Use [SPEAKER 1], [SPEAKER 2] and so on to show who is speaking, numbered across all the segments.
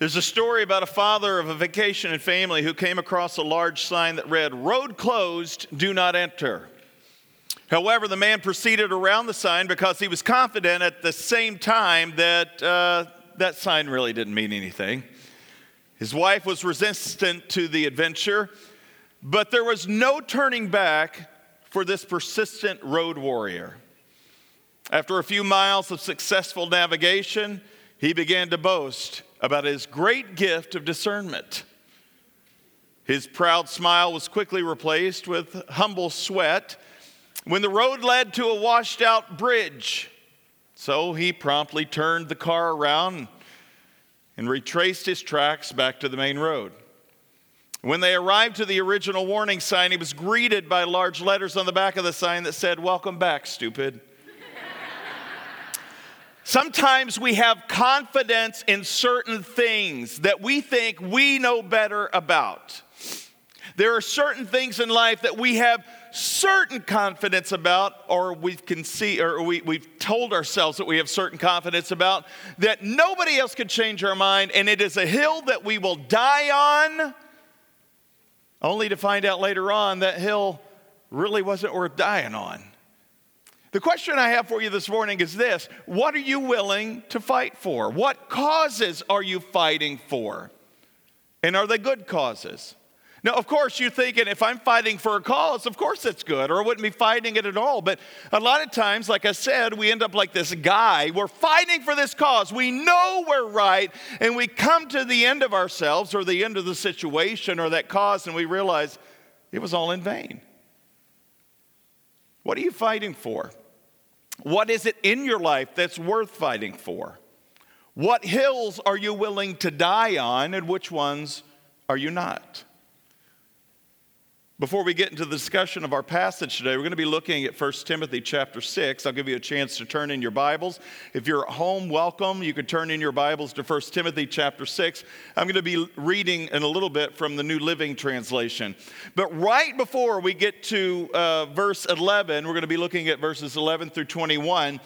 [SPEAKER 1] There's a story about a father of a vacation and family who came across a large sign that read, Road closed, do not enter. However, the man proceeded around the sign because he was confident at the same time that uh, that sign really didn't mean anything. His wife was resistant to the adventure, but there was no turning back for this persistent road warrior. After a few miles of successful navigation, he began to boast about his great gift of discernment. His proud smile was quickly replaced with humble sweat when the road led to a washed out bridge. So he promptly turned the car around and retraced his tracks back to the main road. When they arrived to the original warning sign, he was greeted by large letters on the back of the sign that said, Welcome back, stupid. Sometimes we have confidence in certain things that we think we know better about. There are certain things in life that we have certain confidence about, or we can see, or we, we've told ourselves that we have certain confidence about, that nobody else can change our mind, and it is a hill that we will die on, only to find out later on that hill really wasn't worth dying on. The question I have for you this morning is this What are you willing to fight for? What causes are you fighting for? And are they good causes? Now, of course, you're thinking if I'm fighting for a cause, of course it's good, or I wouldn't be fighting it at all. But a lot of times, like I said, we end up like this guy. We're fighting for this cause. We know we're right, and we come to the end of ourselves or the end of the situation or that cause, and we realize it was all in vain. What are you fighting for? What is it in your life that's worth fighting for? What hills are you willing to die on, and which ones are you not? Before we get into the discussion of our passage today, we're going to be looking at 1 Timothy chapter 6. I'll give you a chance to turn in your Bibles. If you're at home, welcome. You can turn in your Bibles to 1 Timothy chapter 6. I'm going to be reading in a little bit from the New Living Translation. But right before we get to uh, verse 11, we're going to be looking at verses 11 through 21.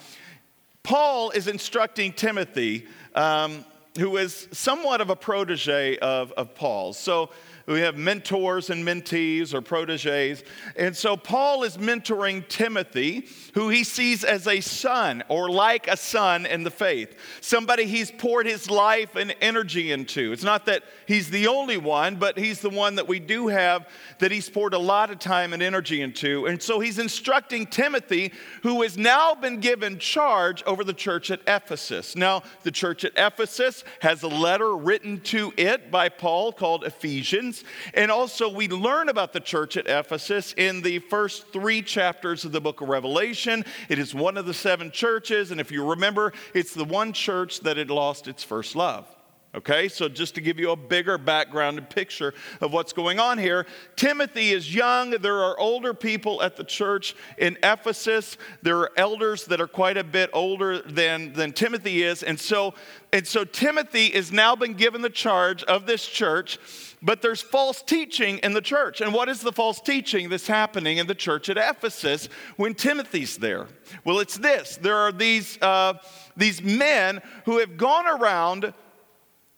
[SPEAKER 1] Paul is instructing Timothy, um, who is somewhat of a protege of, of Paul's. So, we have mentors and mentees or proteges. And so Paul is mentoring Timothy, who he sees as a son or like a son in the faith, somebody he's poured his life and energy into. It's not that he's the only one, but he's the one that we do have that he's poured a lot of time and energy into. And so he's instructing Timothy, who has now been given charge over the church at Ephesus. Now, the church at Ephesus has a letter written to it by Paul called Ephesians. And also, we learn about the church at Ephesus in the first three chapters of the book of Revelation. It is one of the seven churches. And if you remember, it's the one church that had lost its first love. Okay, so just to give you a bigger background and picture of what's going on here, Timothy is young. There are older people at the church in Ephesus. There are elders that are quite a bit older than, than Timothy is. And so, and so Timothy has now been given the charge of this church but there's false teaching in the church. And what is the false teaching that's happening in the church at Ephesus when Timothy's there? Well, it's this there are these, uh, these men who have gone around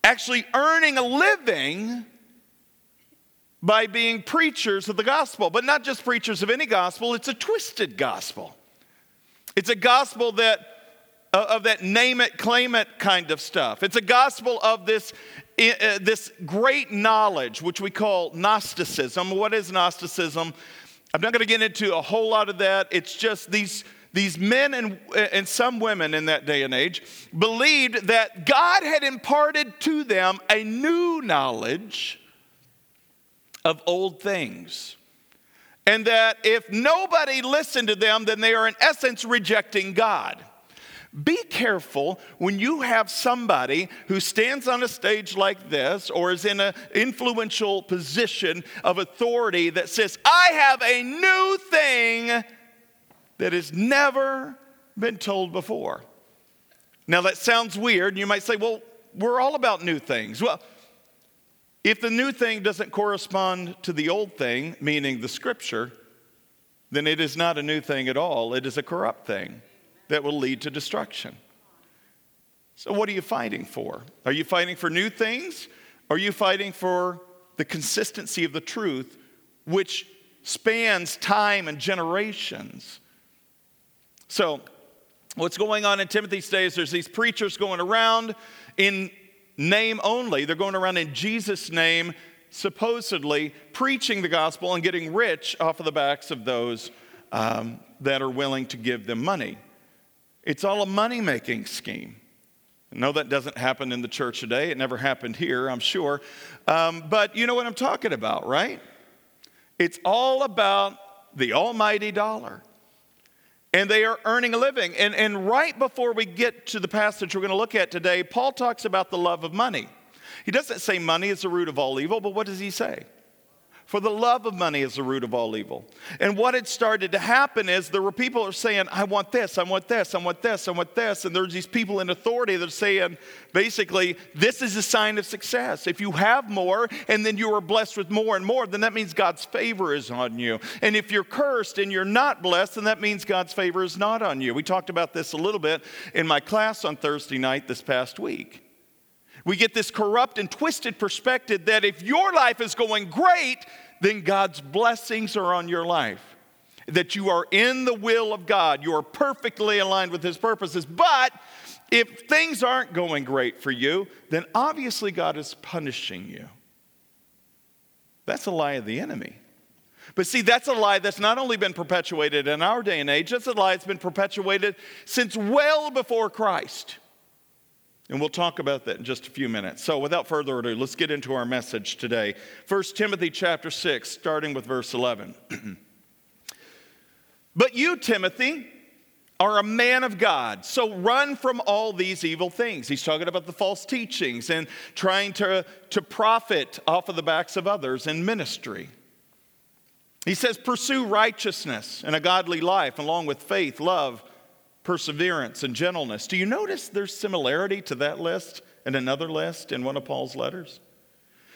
[SPEAKER 1] actually earning a living by being preachers of the gospel, but not just preachers of any gospel, it's a twisted gospel. It's a gospel that of that name it, claim it kind of stuff. It's a gospel of this uh, this great knowledge, which we call Gnosticism. What is Gnosticism? I'm not going to get into a whole lot of that. It's just these, these men and, and some women in that day and age believed that God had imparted to them a new knowledge of old things. And that if nobody listened to them, then they are in essence rejecting God. Be careful when you have somebody who stands on a stage like this or is in an influential position of authority that says, I have a new thing that has never been told before. Now, that sounds weird, you might say, well, we're all about new things. Well, if the new thing doesn't correspond to the old thing, meaning the scripture, then it is not a new thing at all. It is a corrupt thing that will lead to destruction. So, what are you fighting for? Are you fighting for new things? Are you fighting for the consistency of the truth, which spans time and generations? So, what's going on in Timothy's days, there's these preachers going around in name only. They're going around in Jesus' name, supposedly preaching the gospel and getting rich off of the backs of those um, that are willing to give them money. It's all a money making scheme. No, that doesn't happen in the church today. It never happened here, I'm sure. Um, but you know what I'm talking about, right? It's all about the almighty dollar. And they are earning a living. And, and right before we get to the passage we're going to look at today, Paul talks about the love of money. He doesn't say money is the root of all evil, but what does he say? For the love of money is the root of all evil. And what had started to happen is there were people are saying, I want this, I want this, I want this, I want this. And there's these people in authority that are saying, basically, this is a sign of success. If you have more and then you are blessed with more and more, then that means God's favor is on you. And if you're cursed and you're not blessed, then that means God's favor is not on you. We talked about this a little bit in my class on Thursday night this past week. We get this corrupt and twisted perspective that if your life is going great, then God's blessings are on your life. That you are in the will of God, you are perfectly aligned with His purposes. But if things aren't going great for you, then obviously God is punishing you. That's a lie of the enemy. But see, that's a lie that's not only been perpetuated in our day and age, that's a lie that's been perpetuated since well before Christ. And we'll talk about that in just a few minutes. So without further ado, let's get into our message today. 1 Timothy chapter 6, starting with verse 11. but you, Timothy, are a man of God. So run from all these evil things. He's talking about the false teachings and trying to, to profit off of the backs of others in ministry. He says, pursue righteousness and a godly life, along with faith, love, perseverance, and gentleness. Do you notice there's similarity to that list and another list in one of Paul's letters?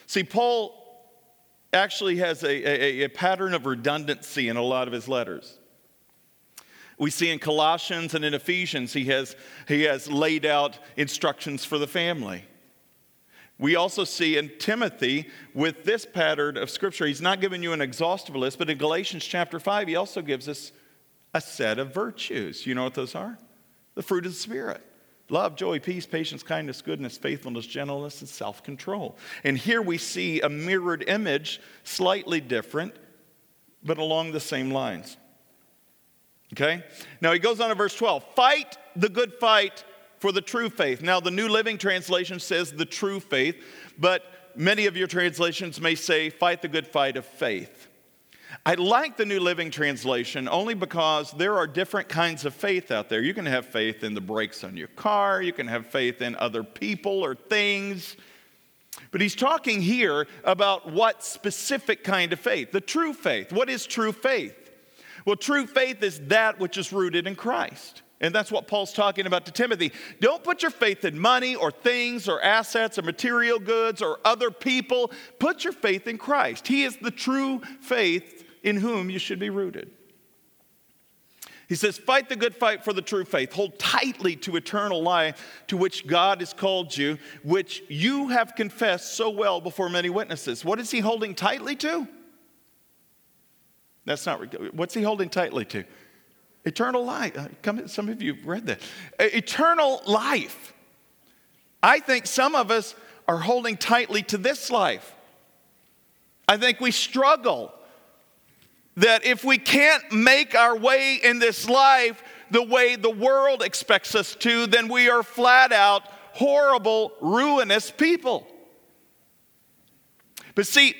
[SPEAKER 1] See, Paul actually has a, a, a pattern of redundancy in a lot of his letters. We see in Colossians and in Ephesians, he has, he has laid out instructions for the family. We also see in Timothy with this pattern of scripture, he's not giving you an exhaustive list, but in Galatians chapter 5, he also gives us a set of virtues. You know what those are? The fruit of the Spirit love, joy, peace, patience, kindness, goodness, faithfulness, gentleness, and self control. And here we see a mirrored image, slightly different, but along the same lines. Okay? Now he goes on to verse 12 fight the good fight for the true faith. Now, the New Living Translation says the true faith, but many of your translations may say fight the good fight of faith. I like the New Living Translation only because there are different kinds of faith out there. You can have faith in the brakes on your car, you can have faith in other people or things. But he's talking here about what specific kind of faith? The true faith. What is true faith? Well, true faith is that which is rooted in Christ. And that's what Paul's talking about to Timothy. Don't put your faith in money or things or assets or material goods or other people. Put your faith in Christ. He is the true faith in whom you should be rooted. He says, Fight the good fight for the true faith. Hold tightly to eternal life to which God has called you, which you have confessed so well before many witnesses. What is he holding tightly to? That's not, what's he holding tightly to? Eternal life. Uh, some of you read that. Eternal life. I think some of us are holding tightly to this life. I think we struggle that if we can't make our way in this life the way the world expects us to, then we are flat out horrible, ruinous people. But see,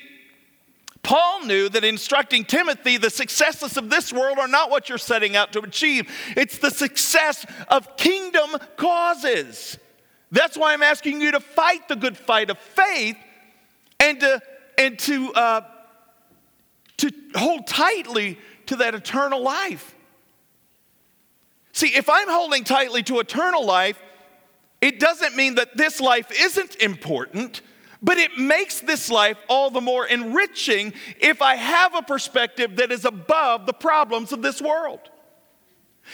[SPEAKER 1] Paul knew that instructing Timothy, the successes of this world are not what you're setting out to achieve, it's the success of kingdom causes. That's why I'm asking you to fight the good fight of faith and to, and to, uh, to hold tightly to that eternal life. See, if I'm holding tightly to eternal life, it doesn't mean that this life isn't important, but it makes this life all the more enriching if I have a perspective that is above the problems of this world.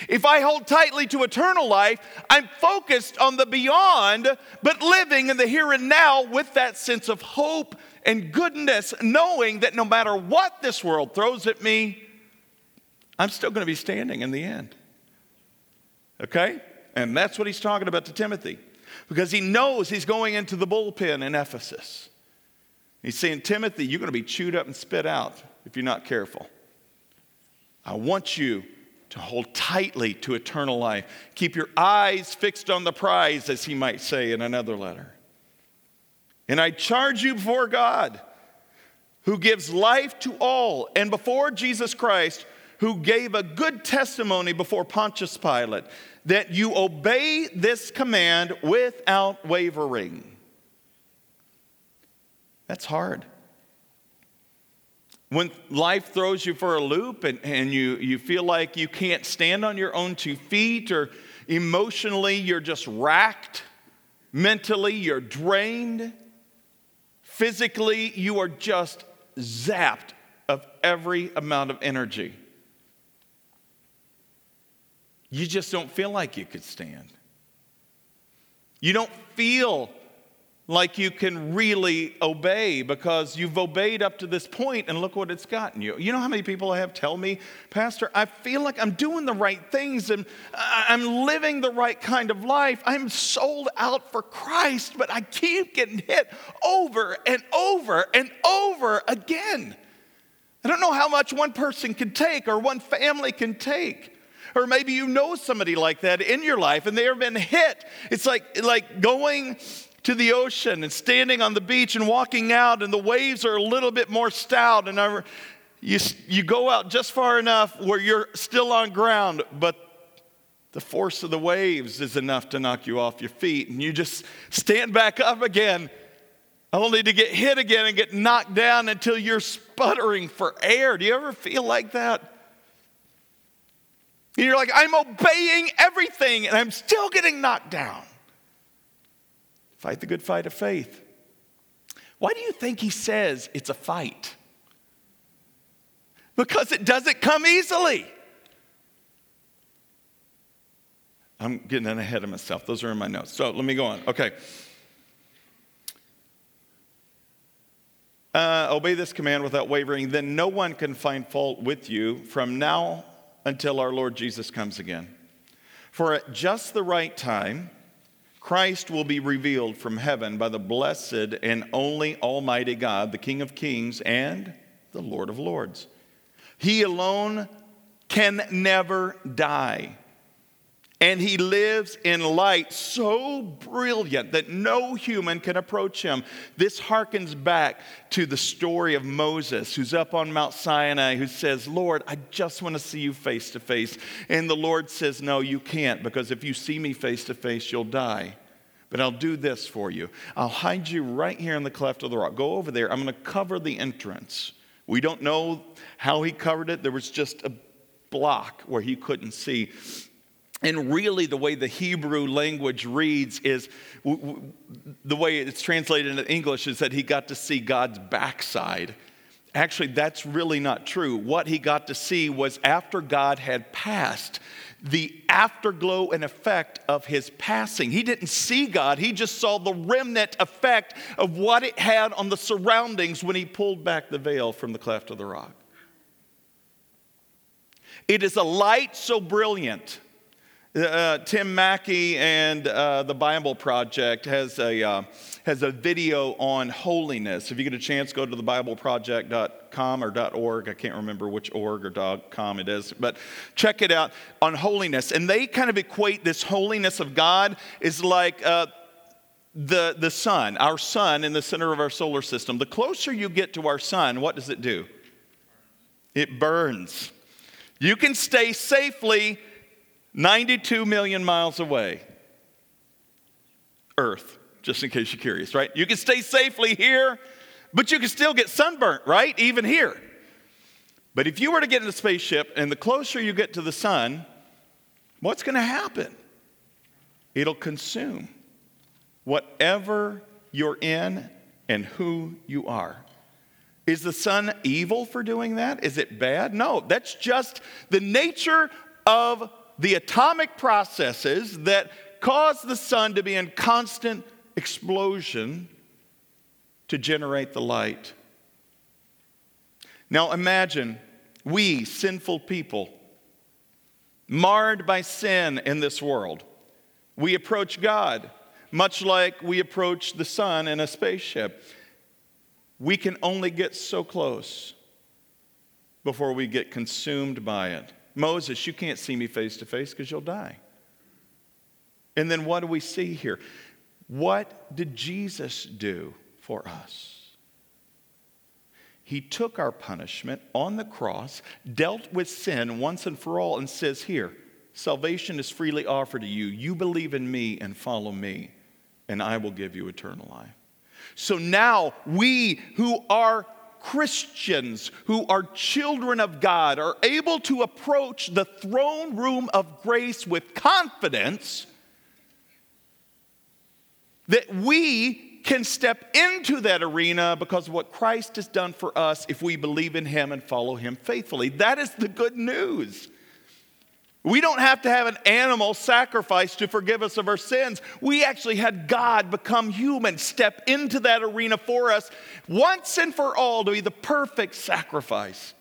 [SPEAKER 1] If I hold tightly to eternal life, I'm focused on the beyond, but living in the here and now with that sense of hope and goodness, knowing that no matter what this world throws at me, I'm still going to be standing in the end. Okay? And that's what he's talking about to Timothy because he knows he's going into the bullpen in Ephesus. He's saying, Timothy, you're going to be chewed up and spit out if you're not careful. I want you to hold tightly to eternal life. Keep your eyes fixed on the prize, as he might say in another letter. And I charge you before God, who gives life to all, and before Jesus Christ, who gave a good testimony before Pontius Pilate, that you obey this command without wavering. That's hard. When life throws you for a loop and, and you, you feel like you can't stand on your own two feet, or emotionally you're just racked, mentally you're drained, physically you are just zapped of every amount of energy you just don't feel like you could stand. You don't feel like you can really obey because you've obeyed up to this point and look what it's gotten you. You know how many people I have tell me, Pastor, I feel like I'm doing the right things and I'm living the right kind of life. I'm sold out for Christ, but I keep getting hit over and over and over again. I don't know how much one person can take or one family can take. Or maybe you know somebody like that in your life and they have been hit. It's like, like going to the ocean and standing on the beach and walking out, and the waves are a little bit more stout, and you, you go out just far enough where you're still on ground, but the force of the waves is enough to knock you off your feet, and you just stand back up again, only to get hit again and get knocked down until you're sputtering for air. Do you ever feel like that? And you're like, I'm obeying everything and I'm still getting knocked down. Fight the good fight of faith. Why do you think he says it's a fight? Because it doesn't come easily. I'm getting ahead of myself. Those are in my notes. So let me go on. Okay. Uh, obey this command without wavering, then no one can find fault with you from now until our Lord Jesus comes again. For at just the right time, Christ will be revealed from heaven by the blessed and only Almighty God, the King of kings and the Lord of lords. He alone can never die. And he lives in light so brilliant that no human can approach him. This harkens back to the story of Moses, who's up on Mount Sinai, who says, Lord, I just want to see you face to face. And the Lord says, No, you can't, because if you see me face to face, you'll die. But I'll do this for you. I'll hide you right here in the cleft of the rock. Go over there. I'm going to cover the entrance. We don't know how he covered it. There was just a block where he couldn't see. And really, the way the Hebrew language reads is the way it's translated into English is that he got to see God's backside. Actually, that's really not true. What he got to see was after God had passed, the afterglow and effect of his passing. He didn't see God, he just saw the remnant effect of what it had on the surroundings when he pulled back the veil from the cleft of the rock. It is a light so brilliant uh, Tim Mackie and uh, the Bible Project has a, uh, has a video on holiness. If you get a chance, go to the BibleProject.com or .org. I can't remember which org or .com it is, but check it out on holiness. And they kind of equate this holiness of God is like uh, the, the sun, our sun in the center of our solar system, the closer you get to our sun, what does it do? It burns. You can stay safely 92 million miles away. Earth, just in case you're curious, right? You can stay safely here, but you can still get sunburnt, right? Even here. But if you were to get in a spaceship and the closer you get to the sun, what's going to happen? It'll consume whatever you're in and who you are. Is the sun evil for doing that? Is it bad? No, that's just the nature of the atomic processes that cause the sun to be in constant explosion to generate the light. Now imagine we, sinful people, marred by sin in this world, we approach God much like we approach the sun in a spaceship. We can only get so close before we get consumed by it. Moses, you can't see me face to face because you'll die. And then what do we see here? What did Jesus do for us? He took our punishment on the cross, dealt with sin once and for all, and says, Here, salvation is freely offered to you. You believe in me and follow me and I will give you eternal life. So now we who are Christians, who are children of God, are able to approach the throne room of grace with confidence that we can step into that arena because of what Christ has done for us if we believe in Him and follow Him faithfully. That is the good news. We don't have to have an animal sacrifice to forgive us of our sins. We actually had God become human, step into that arena for us once and for all to be the perfect sacrifice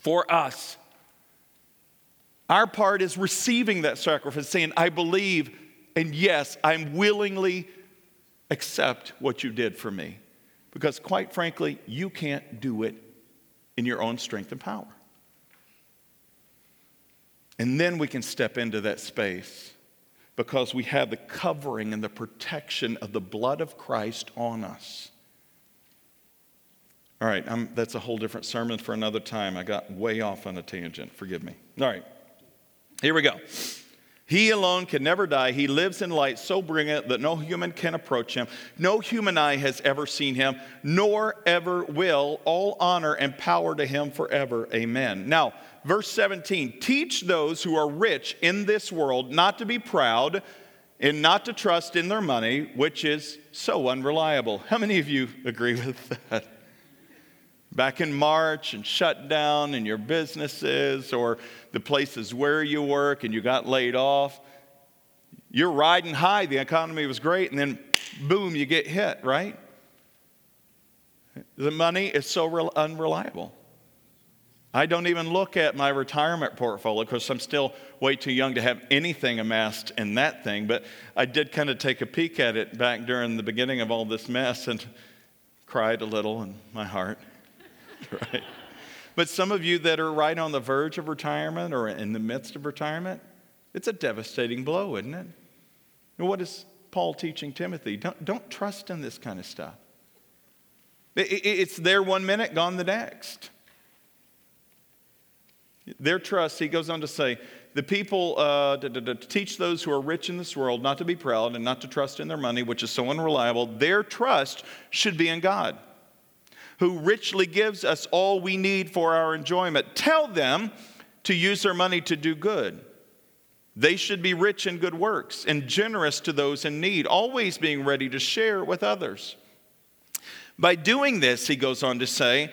[SPEAKER 1] for us. Our part is receiving that sacrifice, saying, I believe, and yes, I'm willingly accept what you did for me. Because quite frankly, you can't do it in your own strength and power. And then we can step into that space because we have the covering and the protection of the blood of Christ on us. All right, I'm, that's a whole different sermon for another time. I got way off on a tangent. Forgive me. All right, here we go. He alone can never die. He lives in light so brilliant that no human can approach him. No human eye has ever seen him, nor ever will. All honor and power to him forever. Amen. Now, verse 17 teach those who are rich in this world not to be proud and not to trust in their money, which is so unreliable. How many of you agree with that? Back in March and shut down in your businesses or the places where you work and you got laid off. You're riding high, the economy was great, and then boom, you get hit, right? The money is so unreliable. I don't even look at my retirement portfolio because I'm still way too young to have anything amassed in that thing. But I did kind of take a peek at it back during the beginning of all this mess and cried a little in my heart. right? But some of you that are right on the verge of retirement or in the midst of retirement, it's a devastating blow, isn't it? And what is Paul teaching Timothy? Don't, don't trust in this kind of stuff. It's there one minute, gone the next. Their trust, he goes on to say, the people uh, to, teach those who are rich in this world not to be proud and not to trust in their money, which is so unreliable. Their trust should be in God, who richly gives us all we need for our enjoyment. Tell them to use their money to do good. They should be rich in good works and generous to those in need, always being ready to share with others. By doing this, he goes on to say,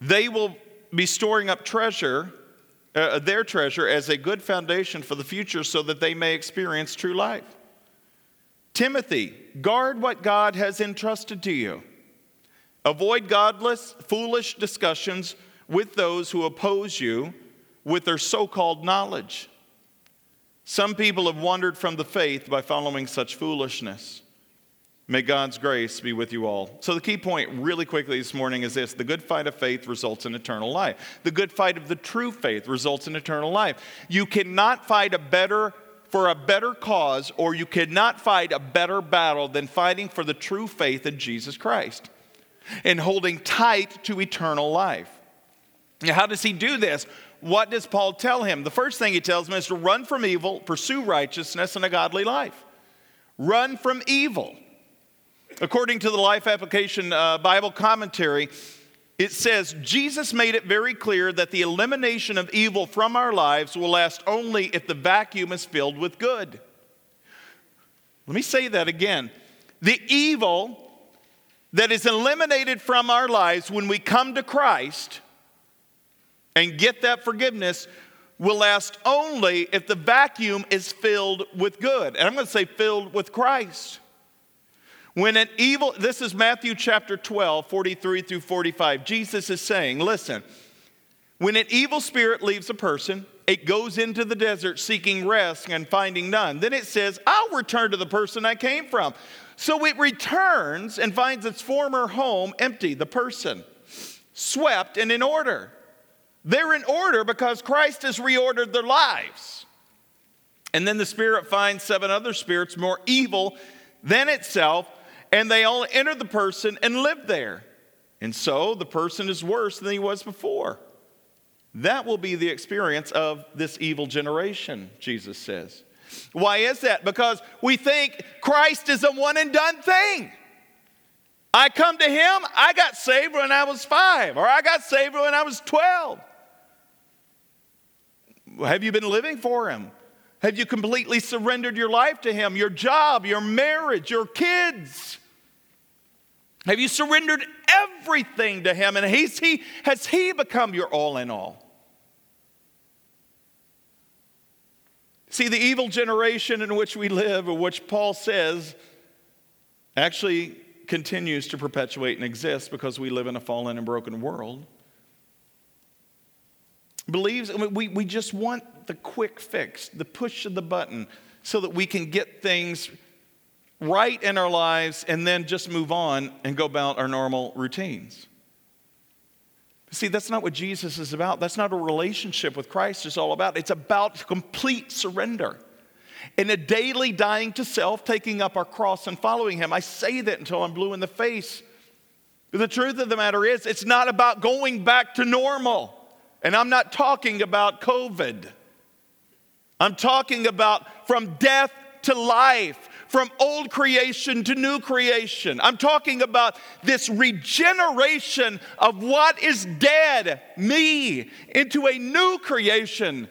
[SPEAKER 1] they will be storing up treasure uh, their treasure as a good foundation for the future so that they may experience true life. Timothy, guard what God has entrusted to you. Avoid godless, foolish discussions with those who oppose you with their so called knowledge. Some people have wandered from the faith by following such foolishness. May God's grace be with you all. So, the key point, really quickly this morning, is this the good fight of faith results in eternal life. The good fight of the true faith results in eternal life. You cannot fight a better for a better cause, or you cannot fight a better battle than fighting for the true faith in Jesus Christ and holding tight to eternal life. Now, how does he do this? What does Paul tell him? The first thing he tells him is to run from evil, pursue righteousness, and a godly life. Run from evil. According to the Life Application uh, Bible commentary, it says Jesus made it very clear that the elimination of evil from our lives will last only if the vacuum is filled with good. Let me say that again. The evil that is eliminated from our lives when we come to Christ and get that forgiveness will last only if the vacuum is filled with good. And I'm going to say filled with Christ. When an evil, this is Matthew chapter 12, 43 through 45. Jesus is saying, listen, when an evil spirit leaves a person, it goes into the desert seeking rest and finding none. Then it says, I'll return to the person I came from. So it returns and finds its former home empty, the person, swept and in order. They're in order because Christ has reordered their lives. And then the spirit finds seven other spirits more evil than itself and they all enter the person and live there. And so the person is worse than he was before. That will be the experience of this evil generation, Jesus says. Why is that? Because we think Christ is a one and done thing. I come to him, I got saved when I was five, or I got saved when I was 12. Have you been living for him? Have you completely surrendered your life to him, your job, your marriage, your kids? Have you surrendered everything to Him? And he, has He become your all in all? See, the evil generation in which we live, or which Paul says actually continues to perpetuate and exist because we live in a fallen and broken world, believes I mean, we, we just want the quick fix, the push of the button, so that we can get things right in our lives and then just move on and go about our normal routines. See, that's not what Jesus is about. That's not a relationship with Christ is all about. It's about complete surrender and a daily dying to self, taking up our cross and following Him. I say that until I'm blue in the face. But the truth of the matter is, it's not about going back to normal. And I'm not talking about COVID. I'm talking about from death to life, from old creation to new creation. I'm talking about this regeneration of what is dead, me, into a new creation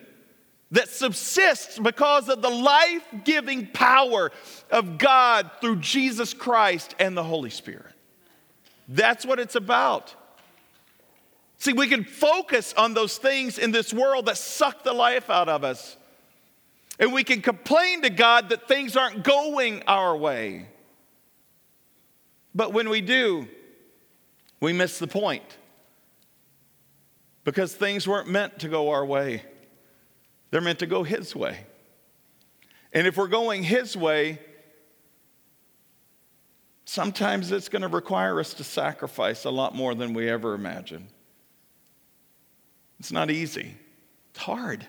[SPEAKER 1] that subsists because of the life giving power of God through Jesus Christ and the Holy Spirit. That's what it's about. See, we can focus on those things in this world that suck the life out of us. And we can complain to God that things aren't going our way. But when we do, we miss the point. Because things weren't meant to go our way, they're meant to go His way. And if we're going His way, sometimes it's going to require us to sacrifice a lot more than we ever imagined. It's not easy, it's hard.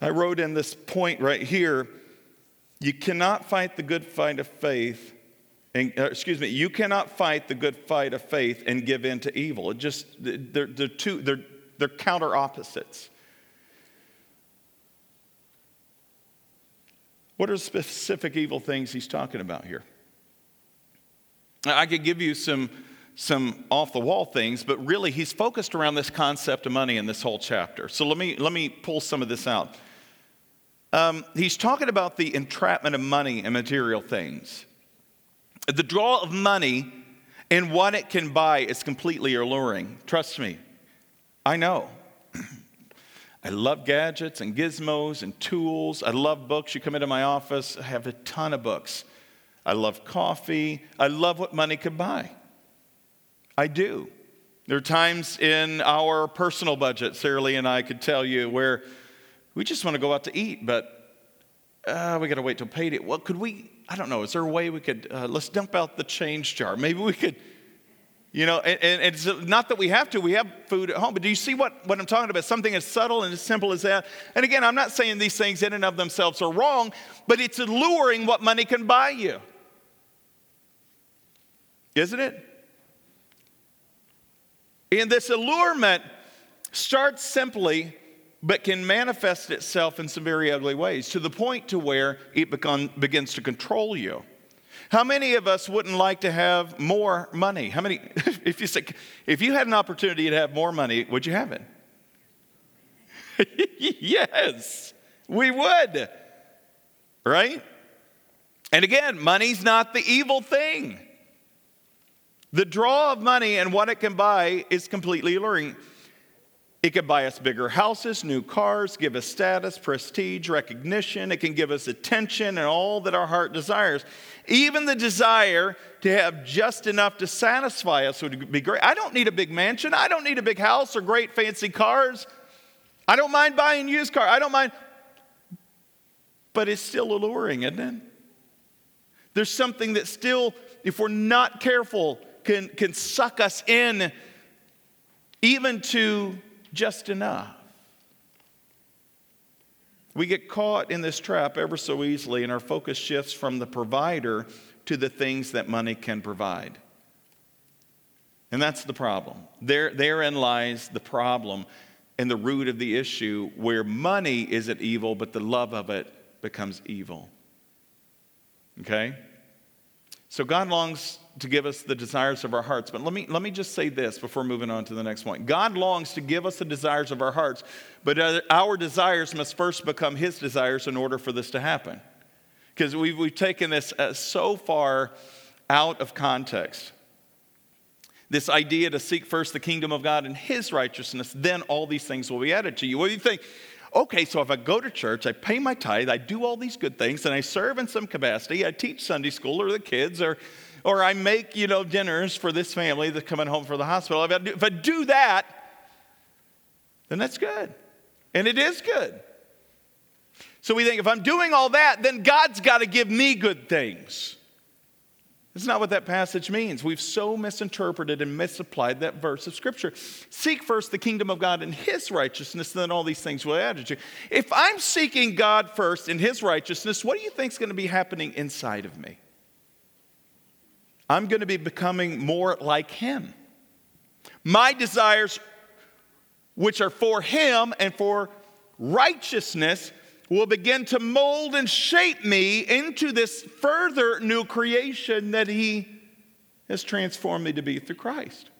[SPEAKER 1] I wrote in this point right here you cannot fight the good fight of faith. And, uh, excuse me, you cannot fight the good fight of faith and give in to evil. It just, they're, they're, two, they're, they're counter opposites. What are specific evil things he's talking about here? I could give you some, some off the wall things, but really he's focused around this concept of money in this whole chapter. So let me, let me pull some of this out. Um, he's talking about the entrapment of money and material things. The draw of money and what it can buy is completely alluring. Trust me, I know. I love gadgets and gizmos and tools. I love books. You come into my office, I have a ton of books. I love coffee. I love what money can buy. I do. There are times in our personal budget, Sarah Lee and I could tell you, where we just want to go out to eat, but uh, we got to wait till payday. Well, could we? I don't know. Is there a way we could, uh, let's dump out the change jar. Maybe we could, You know, and, and, it's not that we have to, we have food at home, but do you see what, what I'm talking about? Something as subtle and as simple as that. And again, I'm not saying these things in and of themselves are wrong, but it's alluring what money can buy you. Isn't it? And this allurement starts simply, but can manifest itself in some very ugly ways to the point to where it become, begins to control you. How many of us wouldn't like to have more money? How many, if you, say, if you had an opportunity to have more money, would you have it? yes, we would. Right? And again, money's not the evil thing. The draw of money and what it can buy is completely alluring. It can buy us bigger houses, new cars, give us status, prestige, recognition. It can give us attention and all that our heart desires. Even the desire to have just enough to satisfy us would be great. I don't need a big mansion. I don't need a big house or great fancy cars. I don't mind buying used car. I don't mind. But it's still alluring, isn't it? There's something that still, if we're not careful, can, can suck us in even to just enough. We get caught in this trap ever so easily, and our focus shifts from the provider to the things that money can provide. And that's the problem. There, therein lies the problem and the root of the issue where money isn't evil, but the love of it becomes evil. Okay? So God longs to give us the desires of our hearts. But let me, let me just say this before moving on to the next point. God longs to give us the desires of our hearts, but our desires must first become His desires in order for this to happen. Because we've, we've taken this uh, so far out of context. This idea to seek first the kingdom of God and His righteousness, then all these things will be added to you. What do you think? Okay, so if I go to church, I pay my tithe, I do all these good things, and I serve in some capacity, I teach Sunday school or the kids, or or I make, you know, dinners for this family that's coming home from the hospital. If I, do, if I do that, then that's good. And it is good. So we think if I'm doing all that, then God's got to give me good things. That's not what that passage means. We've so misinterpreted and misapplied that verse of Scripture. Seek first the kingdom of God and His righteousness, and then all these things will added to you. If I'm seeking God first in His righteousness, what do you think is going to be happening inside of me? I'm going to be becoming more like Him. My desires, which are for Him and for righteousness, will begin to mold and shape me into this further new creation that He has transformed me to be through Christ.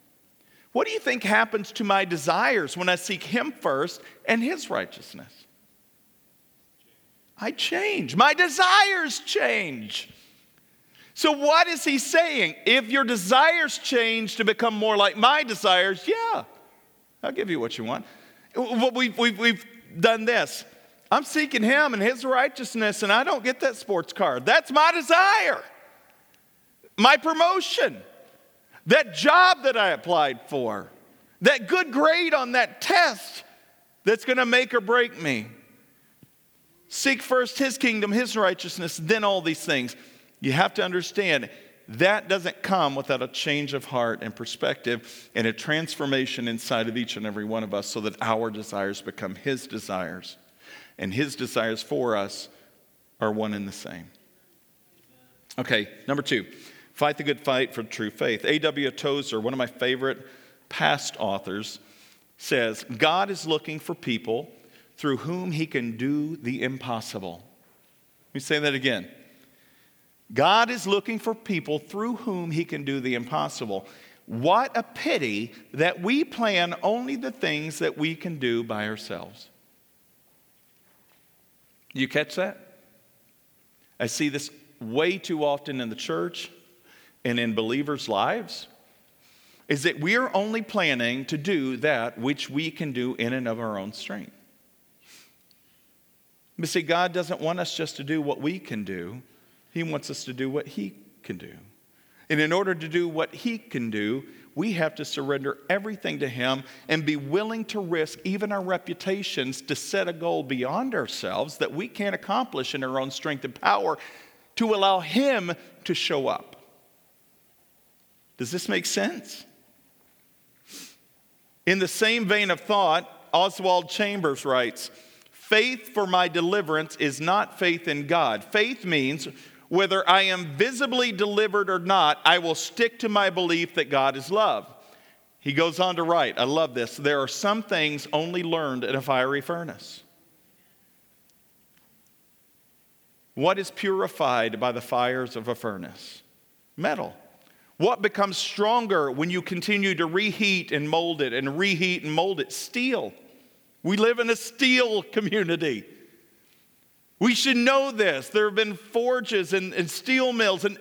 [SPEAKER 1] What do you think happens to my desires when I seek Him first and His righteousness? I change. My desires change. So, what is he saying? If your desires change to become more like my desires, yeah, I'll give you what you want. We've, we've, we've done this. I'm seeking him and his righteousness, and I don't get that sports car. That's my desire. My promotion, that job that I applied for, that good grade on that test that's going to make or break me. Seek first his kingdom, his righteousness, then all these things. You have to understand that doesn't come without a change of heart and perspective and a transformation inside of each and every one of us so that our desires become His desires. And His desires for us are one and the same. Okay, number two, fight the good fight for true faith. A.W. Tozer, one of my favorite past authors, says God is looking for people through whom He can do the impossible. Let me say that again. God is looking for people through whom he can do the impossible. What a pity that we plan only the things that we can do by ourselves. You catch that? I see this way too often in the church and in believers' lives is that we are only planning to do that which we can do in and of our own strength. But see, God doesn't want us just to do what we can do. He wants us to do what He can do. And in order to do what He can do, we have to surrender everything to Him and be willing to risk even our reputations to set a goal beyond ourselves that we can't accomplish in our own strength and power to allow Him to show up. Does this make sense? In the same vein of thought, Oswald Chambers writes Faith for my deliverance is not faith in God. Faith means whether I am visibly delivered or not, I will stick to my belief that God is love. He goes on to write, I love this. There are some things only learned in a fiery furnace. What is purified by the fires of a furnace? Metal. What becomes stronger when you continue to reheat and mold it and reheat and mold it? Steel. We live in a steel community. We should know this. There have been forges and, and steel mills. And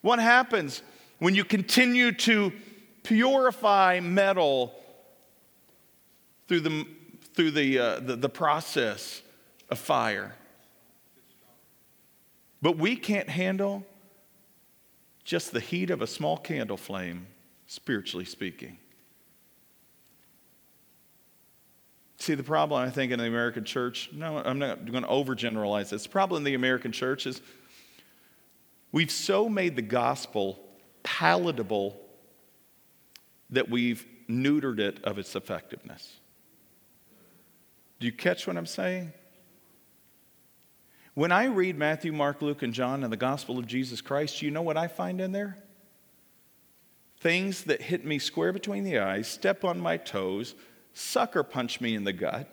[SPEAKER 1] what happens when you continue to purify metal through the, through the, uh, the, the process of fire? But we can't handle just the heat of a small candle flame, spiritually speaking. See, the problem, I think, in the American church, no, I'm not going to overgeneralize this. The problem in the American church is we've so made the gospel palatable that we've neutered it of its effectiveness. Do you catch what I'm saying? When I read Matthew, Mark, Luke, and John and the gospel of Jesus Christ, you know what I find in there? Things that hit me square between the eyes, step on my toes, sucker punch me in the gut.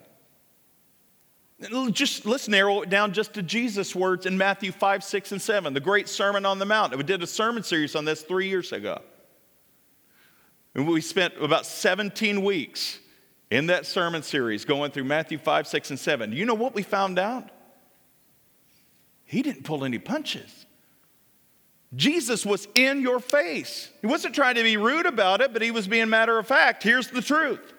[SPEAKER 1] Just let's narrow it down just to Jesus' words in Matthew 5, 6, and 7, the great Sermon on the Mount. We did a sermon series on this three years ago. And we spent about 17 weeks in that sermon series going through Matthew 5, 6, and 7. You know what we found out? He didn't pull any punches. Jesus was in your face. He wasn't trying to be rude about it, but he was being matter of fact. Here's the truth.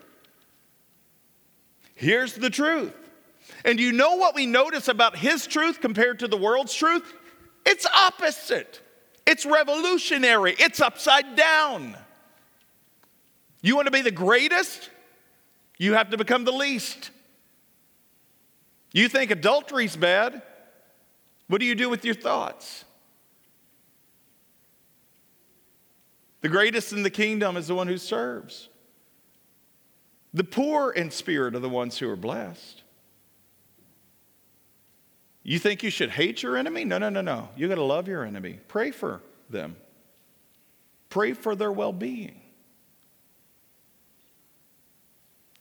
[SPEAKER 1] Here's the truth. And you know what we notice about his truth compared to the world's truth? It's opposite. It's revolutionary. It's upside down. You want to be the greatest? You have to become the least. You think adultery's bad? What do you do with your thoughts? The greatest in the kingdom is the one who serves. The poor in spirit are the ones who are blessed. You think you should hate your enemy? No, no, no, no. You got to love your enemy. Pray for them. Pray for their well being.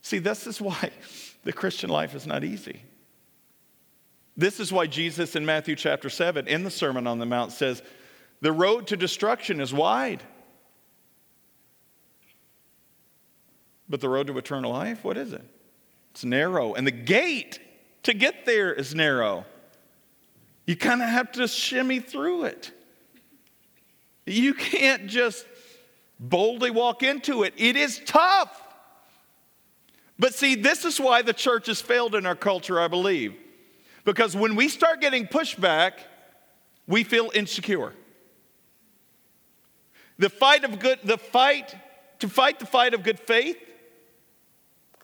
[SPEAKER 1] See, this is why the Christian life is not easy. This is why Jesus in Matthew chapter 7 in the Sermon on the Mount says, The road to destruction is wide. But the road to eternal life, what is it? It's narrow. And the gate to get there is narrow. You kind of have to shimmy through it. You can't just boldly walk into it. It is tough. But see, this is why the church has failed in our culture, I believe. Because when we start getting pushback, we feel insecure. The fight of good, the fight, to fight the fight of good faith,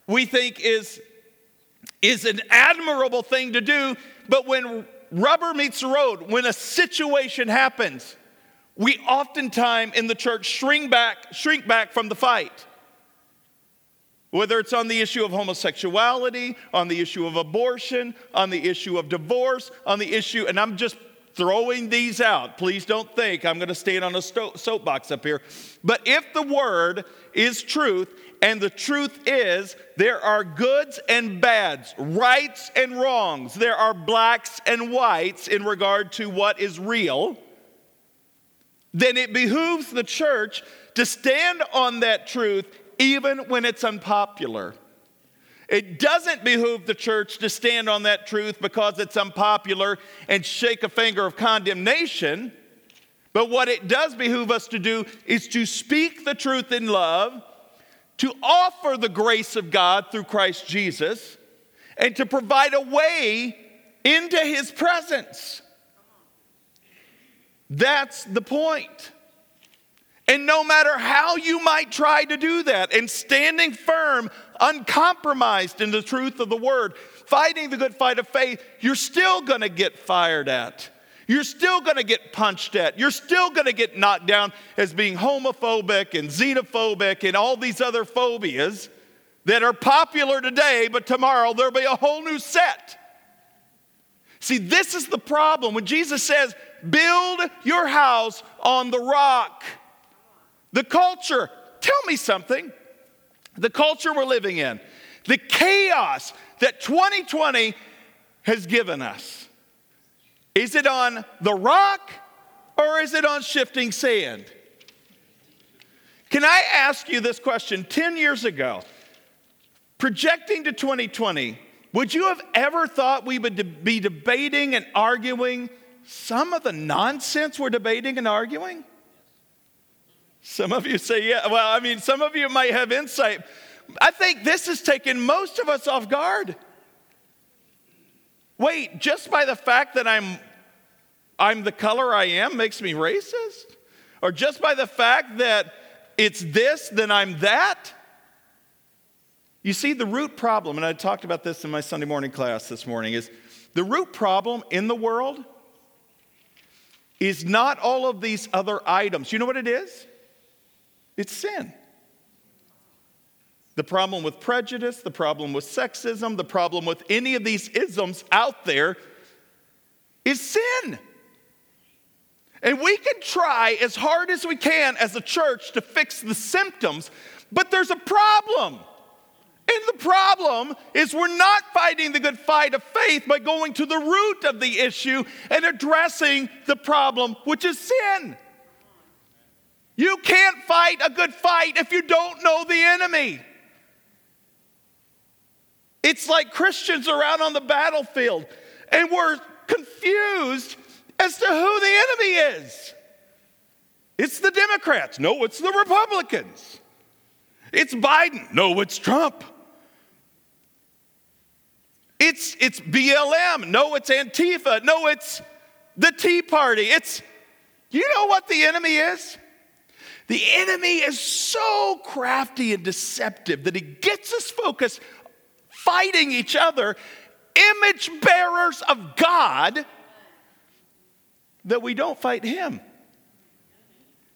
[SPEAKER 1] we think is, is an admirable thing to do, but when rubber meets the road, when a situation happens, we oftentimes in the church shrink back, shrink back from the fight. Whether it's on the issue of homosexuality, on the issue of abortion, on the issue of divorce, on the issue, and I'm just throwing these out. Please don't think I'm going to stand on a soapbox up here. But if the word is truth, and the truth is there are goods and bads, rights and wrongs, there are blacks and whites in regard to what is real, then it behooves the church to stand on that truth even when it's unpopular. It doesn't behoove the church to stand on that truth because it's unpopular and shake a finger of condemnation. But what it does behoove us to do is to speak the truth in love, to offer the grace of God through Christ Jesus, and to provide a way into his presence. That's the point. And no matter how you might try to do that, and standing firm, uncompromised in the truth of the word, fighting the good fight of faith, you're still gonna get fired at. You're still going to get punched at. You're still going to get knocked down as being homophobic and xenophobic and all these other phobias that are popular today, but tomorrow there'll be a whole new set. See, this is the problem. When Jesus says, build your house on the rock, the culture, tell me something. The culture we're living in, the chaos that 2020 has given us, is it on the rock or is it on shifting sand? Can I ask you this question? 10 years ago, projecting to 2020, would you have ever thought we would be debating and arguing some of the nonsense we're debating and arguing? Some of you say, yeah. Well, I mean, some of you might have insight. I think this has taken most of us off guard. Wait, just by the fact that I'm I'm the color I am makes me racist? Or just by the fact that it's this, then I'm that? You see, the root problem, and I talked about this in my Sunday morning class this morning, is the root problem in the world is not all of these other items. You know what it is? It's sin. The problem with prejudice, the problem with sexism, the problem with any of these isms out there is sin. And we can try as hard as we can as a church to fix the symptoms, but there's a problem. And the problem is we're not fighting the good fight of faith by going to the root of the issue and addressing the problem, which is sin. You can't fight a good fight if you don't know the enemy. It's like Christians are out on the battlefield and we're confused as to who the enemy is. It's the Democrats. No, it's the Republicans. It's Biden. No, it's Trump. It's, it's BLM. No, it's Antifa. No, it's the Tea Party. It's, you know what the enemy is? The enemy is so crafty and deceptive that he gets us focused fighting each other, image bearers of God, that we don't fight him.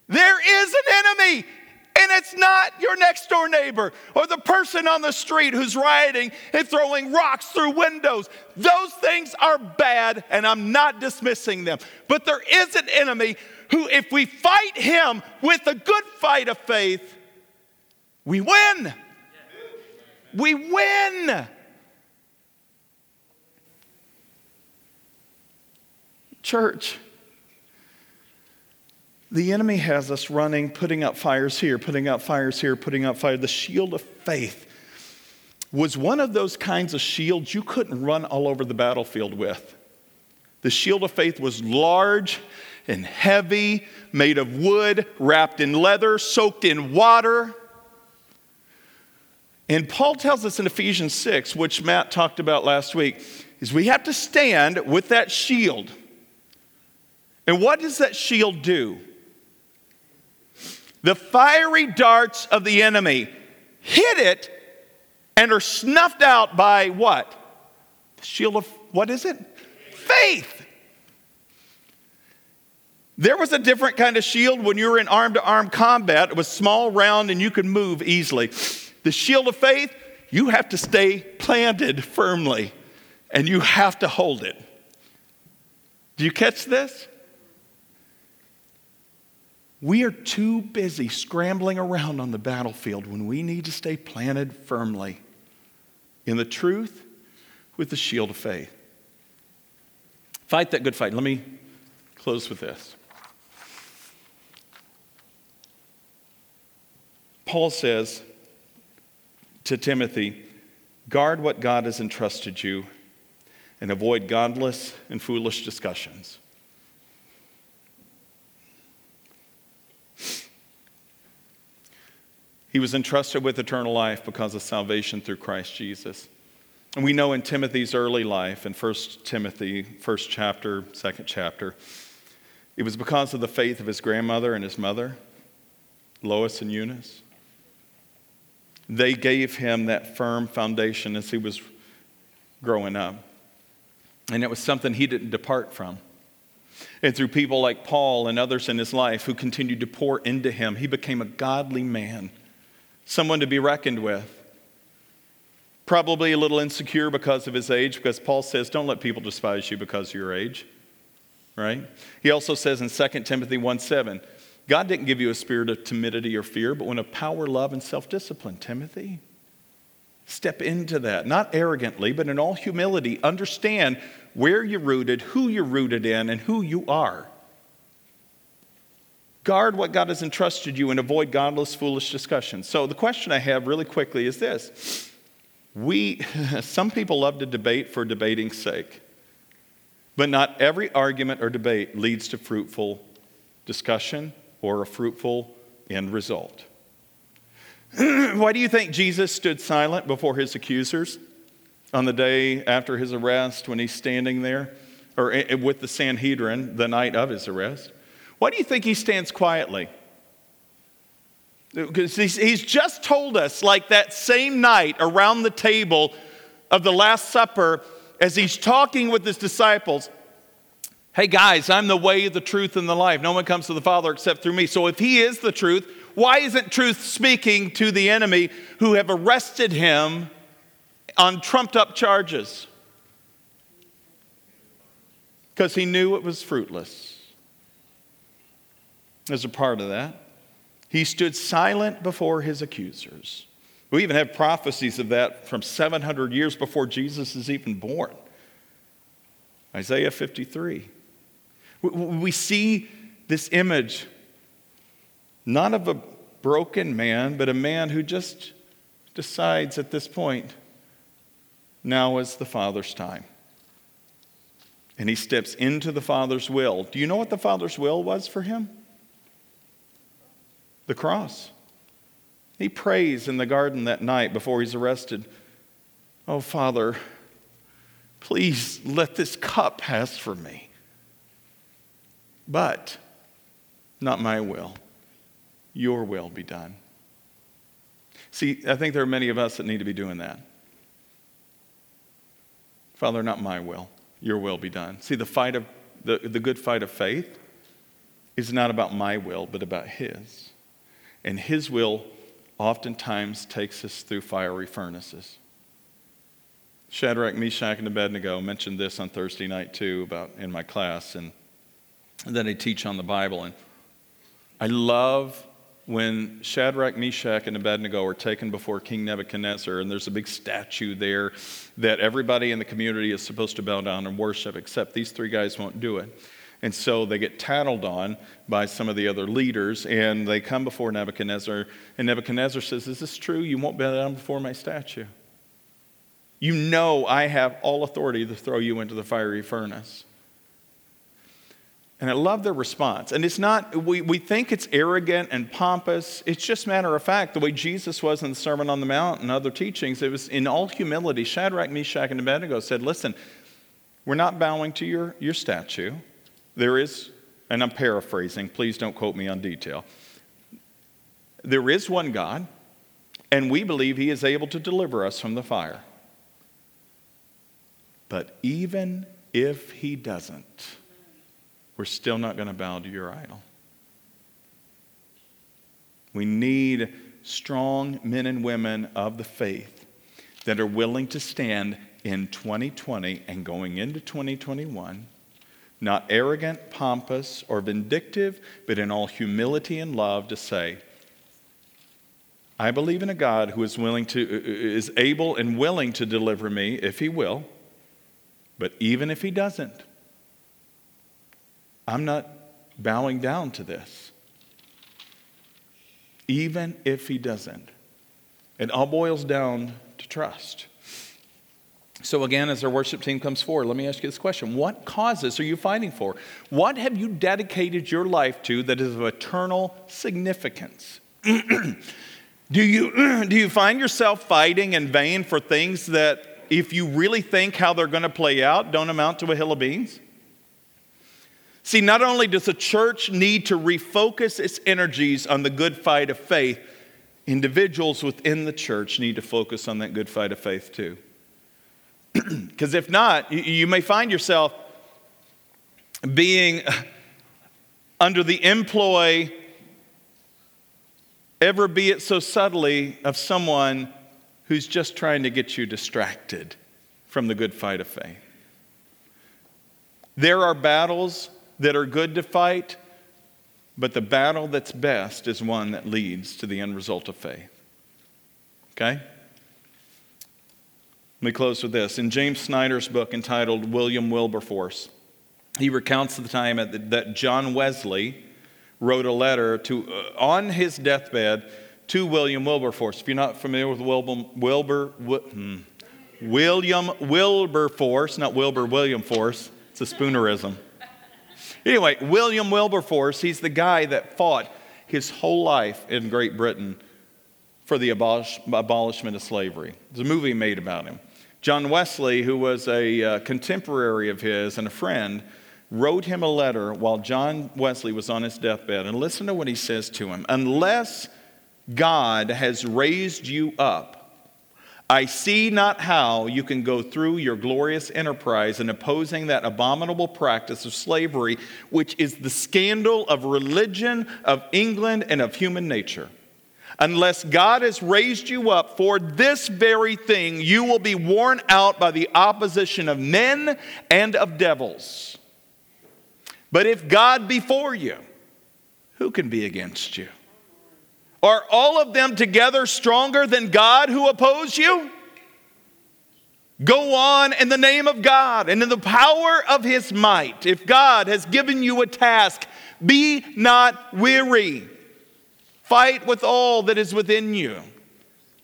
[SPEAKER 1] There is an enemy, and it's not your next door neighbor or the person on the street who's rioting and throwing rocks through windows. Those things are bad, and I'm not dismissing them. But there is an enemy who, if we fight him with a good fight of faith, we win. We win. Church, the enemy has us running, putting out fires here, putting out fires here, putting out fire. The shield of faith was one of those kinds of shields you couldn't run all over the battlefield with. The shield of faith was large and heavy, made of wood, wrapped in leather, soaked in water. And Paul tells us in Ephesians 6, which Matt talked about last week, is we have to stand with that shield. And what does that shield do? The fiery darts of the enemy hit it and are snuffed out by what? The shield of, what is it? Faith. There was a different kind of shield when you were in arm to arm combat. It was small, round, and you could move easily. The shield of faith, you have to stay planted firmly and you have to hold it. Do you catch this? We are too busy scrambling around on the battlefield when we need to stay planted firmly in the truth with the shield of faith. Fight that good fight. Let me close with this. Paul says to Timothy, guard what God has entrusted you and avoid godless and foolish discussions. He was entrusted with eternal life because of salvation through Christ Jesus. And we know in Timothy's early life, in 1 Timothy, first chapter, second chapter, it was because of the faith of his grandmother and his mother, Lois and Eunice. They gave him that firm foundation as he was growing up. And it was something he didn't depart from. And through people like Paul and others in his life who continued to pour into him, he became a godly man, someone to be reckoned with. Probably a little insecure because of his age, because Paul says, Don't let people despise you because of your age. Right? He also says in 2 Timothy 1 7, God didn't give you a spirit of timidity or fear, but one of power, love, and self discipline, Timothy. Step into that, not arrogantly, but in all humility. Understand where you're rooted, who you're rooted in, and who you are. Guard what God has entrusted you and avoid godless, foolish discussions. So, the question I have really quickly is this we, some people love to debate for debating's sake, but not every argument or debate leads to fruitful discussion or a fruitful end result. Why do you think Jesus stood silent before his accusers on the day after his arrest when he's standing there, or with the Sanhedrin the night of his arrest? Why do you think he stands quietly? Because he's, he's just told us, like that same night around the table of the Last Supper, as he's talking with his disciples, hey guys, I'm the way, the truth, and the life. No one comes to the Father except through me. So if he is the truth, why isn't truth speaking to the enemy who have arrested him on trumped up charges? Because he knew it was fruitless. As a part of that, he stood silent before his accusers. We even have prophecies of that from 700 years before Jesus is even born. Isaiah 53. We see this image not of a broken man, but a man who just decides at this point, now is the Father's time. And he steps into the Father's will. Do you know what the Father's will was for him? the cross. He prays in the garden that night before he's arrested Oh, Father, please let this cup pass from me. But not my will, your will be done. See, I think there are many of us that need to be doing that. Father, not my will, your will be done. See, the fight of the, the good fight of faith is not about my will, but about his. And His will oftentimes takes us through fiery furnaces. Shadrach, Meshach, and Abednego mentioned this on Thursday night too, about in my class, and, then I teach on the Bible. And I love when Shadrach, Meshach, and Abednego are taken before King Nebuchadnezzar, and there's a big statue there that everybody in the community is supposed to bow down and worship, except these three guys won't do it. And so they get tattled on by some of the other leaders, and they come before Nebuchadnezzar. And Nebuchadnezzar says, Is this true? You won't bow down before my statue. You know I have all authority to throw you into the fiery furnace. And I love their response. And it's not, we, we think it's arrogant and pompous. It's just matter of fact, the way Jesus was in the Sermon on the Mount and other teachings, it was in all humility. Shadrach, Meshach, and Abednego said, Listen, we're not bowing to your, your statue. There is, and I'm paraphrasing, please don't quote me on detail. There is one God, and we believe He is able to deliver us from the fire. But even if He doesn't, we're still not going to bow to your idol. We need strong men and women of the faith that are willing to stand in 2020 and going into 2021 not arrogant, pompous, or vindictive, but in all humility and love to say, I believe in a God who is willing to uh, uh, is able and willing to deliver me if he will. But even if he doesn't, I'm not bowing down to this. Even if he doesn't. It all boils down to trust. So, again, as our worship team comes forward, let me ask you this question What causes are you fighting for? What have you dedicated your life to that is of eternal significance? do, you, do you find yourself fighting in vain for things that, if you really think how they're going to play out, don't amount to a hill of beans? See, not only does the church need to refocus its energies on the good fight of faith, individuals within the church need to focus on that good fight of faith too. Because if not, you, may find yourself being under the employ, ever be it so subtly, of someone who's just trying to get you distracted from the good fight of faith. There are battles that are good to fight, but the battle that's best is one that leads to the end result of faith. Okay? Let me close with this. In James Snyder's book entitled William Wilberforce, he recounts the time the, that John Wesley wrote a letter to, uh, on his deathbed to William Wilberforce. If you're not familiar with Wilbur, Wilbur, hmm, William Wilberforce, not Wilbur William Force, it's a spoonerism. Anyway, William Wilberforce, he's the guy that fought his whole life in Great Britain for the abolish, abolishment of slavery. There's a movie made about him. John Wesley, who was a uh, contemporary of his and a friend, wrote him a letter while John Wesley was on his deathbed. And listen to what he says to him Unless God has raised you up, I see not how you can go through your glorious enterprise in opposing that abominable practice of slavery, which is the scandal of religion, of England, and of human nature. Unless God has raised you up for this very thing, you will be worn out by the opposition of men and of devils. But if God be for you, who can be against you? Are all of them together stronger than God who oppose you? Go on in the name of God and in the power of his might. If God has given you a task, be not weary. Fight with all that is within you.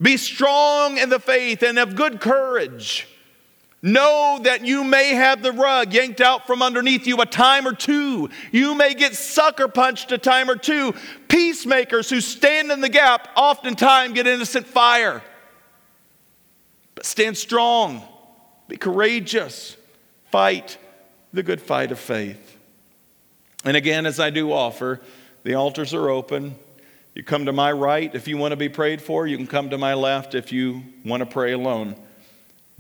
[SPEAKER 1] Be strong in the faith and of good courage. Know that you may have the rug yanked out from underneath you a time or two. You may get sucker punched a time or two. Peacemakers who stand in the gap oftentimes get innocent fire. But stand strong, be courageous, fight the good fight of faith. And again, as I do offer, the altars are open. You come to my right if you want to be prayed for, you can come to my left if you want to pray alone.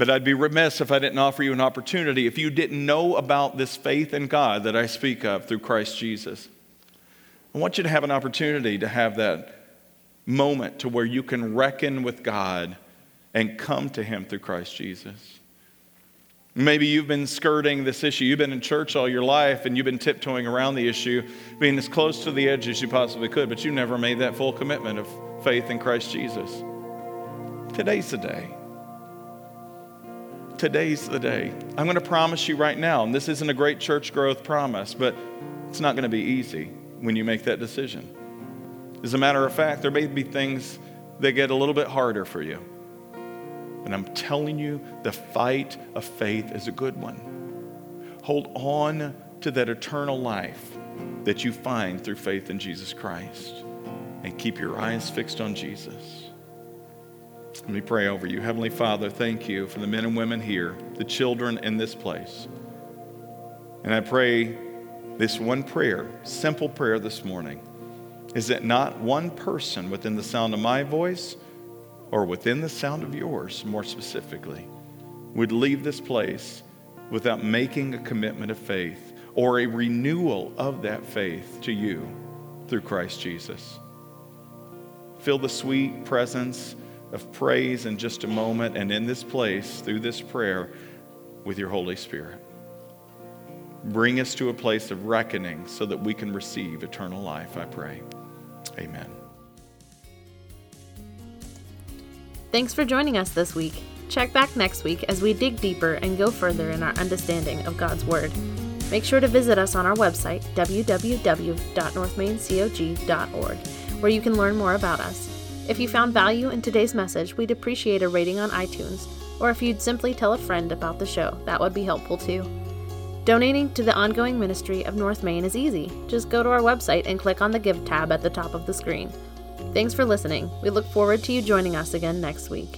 [SPEAKER 1] But I'd be remiss if I didn't offer you an opportunity if you didn't know about this faith in God that I speak of through Christ Jesus. I want you to have an opportunity to have that moment to where you can reckon with God and come to Him through Christ Jesus. Maybe you've been skirting this issue. You've been in church all your life and you've been tiptoeing around the issue, being as close to the edge as you possibly could, but you never made that full commitment of faith in Christ Jesus. Today's the day. Today's the day. I'm going to promise you right now, and this isn't a great church growth promise, but it's not going to be easy when you make that decision. As a matter of fact, there may be things that get a little bit harder for you. And I'm telling you, the fight of faith is a good one. Hold on to that eternal life that you find through faith in Jesus Christ and keep your eyes fixed on Jesus. Let me pray over you. Heavenly Father, thank you for the men and women here, the children in this place. And I pray this one prayer, simple prayer this morning, is that not one person within the sound of my voice or within the sound of yours, more specifically, would leave this place without making a commitment of faith or a renewal of that faith to you through Christ Jesus. Feel the sweet presence of praise in just a moment and in this place through this prayer with your Holy Spirit. Bring us to a place of reckoning so that we can receive eternal life, I pray. Amen.
[SPEAKER 2] Thanks for joining us this week. Check back next week as we dig deeper and go further in our understanding of God's Word. Make sure to visit us on our website, www.northmaincog.org, where you can learn more about us. If you found value in today's message, we'd appreciate a rating on iTunes, or if you'd simply tell a friend about the show, that would be helpful too. Donating to the ongoing ministry of North Main is easy. Just go to our website and click on the Give tab at the top of the screen. Thanks for listening. We look forward to you joining us again next week.